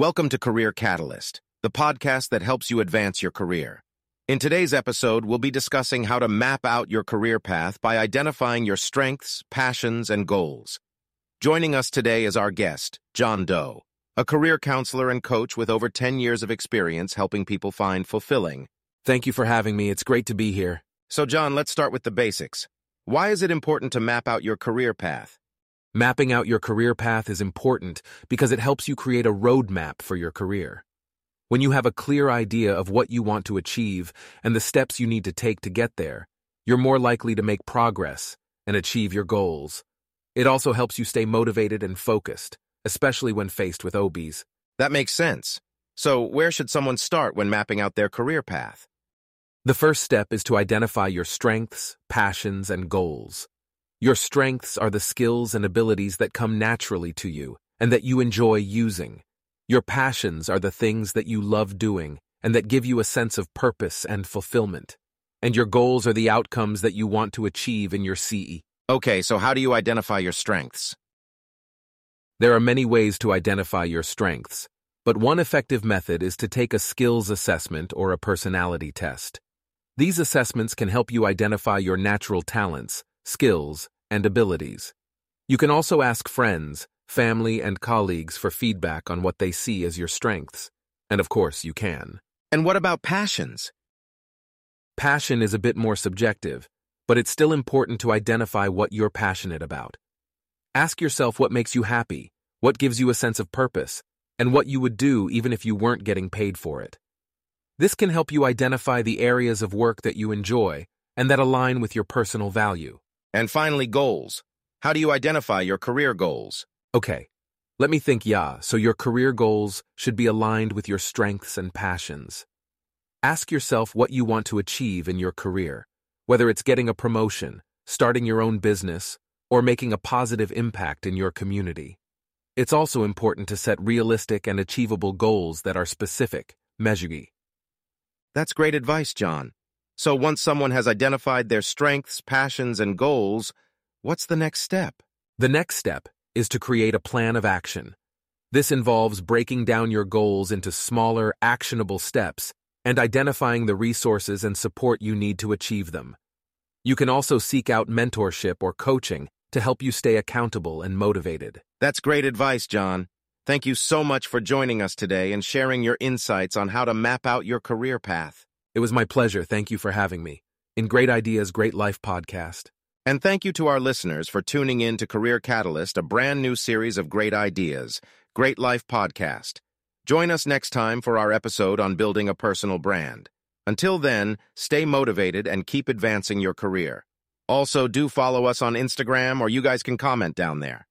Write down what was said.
Welcome to Career Catalyst, the podcast that helps you advance your career. In today's episode, we'll be discussing how to map out your career path by identifying your strengths, passions, and goals. Joining us today is our guest, John Doe, a career counselor and coach with over 10 years of experience helping people find fulfilling. Thank you for having me. It's great to be here. So, John, let's start with the basics. Why is it important to map out your career path? Mapping out your career path is important because it helps you create a roadmap for your career. When you have a clear idea of what you want to achieve and the steps you need to take to get there, you're more likely to make progress and achieve your goals. It also helps you stay motivated and focused, especially when faced with OBs. That makes sense. So, where should someone start when mapping out their career path? The first step is to identify your strengths, passions, and goals. Your strengths are the skills and abilities that come naturally to you and that you enjoy using. Your passions are the things that you love doing and that give you a sense of purpose and fulfillment. And your goals are the outcomes that you want to achieve in your CE. Okay, so how do you identify your strengths? There are many ways to identify your strengths, but one effective method is to take a skills assessment or a personality test. These assessments can help you identify your natural talents, skills, and abilities. You can also ask friends, family, and colleagues for feedback on what they see as your strengths. And of course, you can. And what about passions? Passion is a bit more subjective, but it's still important to identify what you're passionate about. Ask yourself what makes you happy, what gives you a sense of purpose, and what you would do even if you weren't getting paid for it. This can help you identify the areas of work that you enjoy and that align with your personal value. And finally, goals. How do you identify your career goals? Okay, let me think, yeah, so your career goals should be aligned with your strengths and passions. Ask yourself what you want to achieve in your career, whether it's getting a promotion, starting your own business, or making a positive impact in your community. It's also important to set realistic and achievable goals that are specific, measurable. That's great advice, John. So once someone has identified their strengths, passions, and goals, what's the next step? The next step is to create a plan of action. This involves breaking down your goals into smaller, actionable steps and identifying the resources and support you need to achieve them. You can also seek out mentorship or coaching to help you stay accountable and motivated. That's great advice, John. Thank you so much for joining us today and sharing your insights on how to map out your career path. It was my pleasure. Thank you for having me. In Great Ideas, Great Life podcast. And thank you to our listeners for tuning in to Career Catalyst, a brand new series of great ideas, Great Life podcast. Join us next time for our episode on building a personal brand. Until then, stay motivated and keep advancing your career. Also, do follow us on Instagram or you guys can comment down there.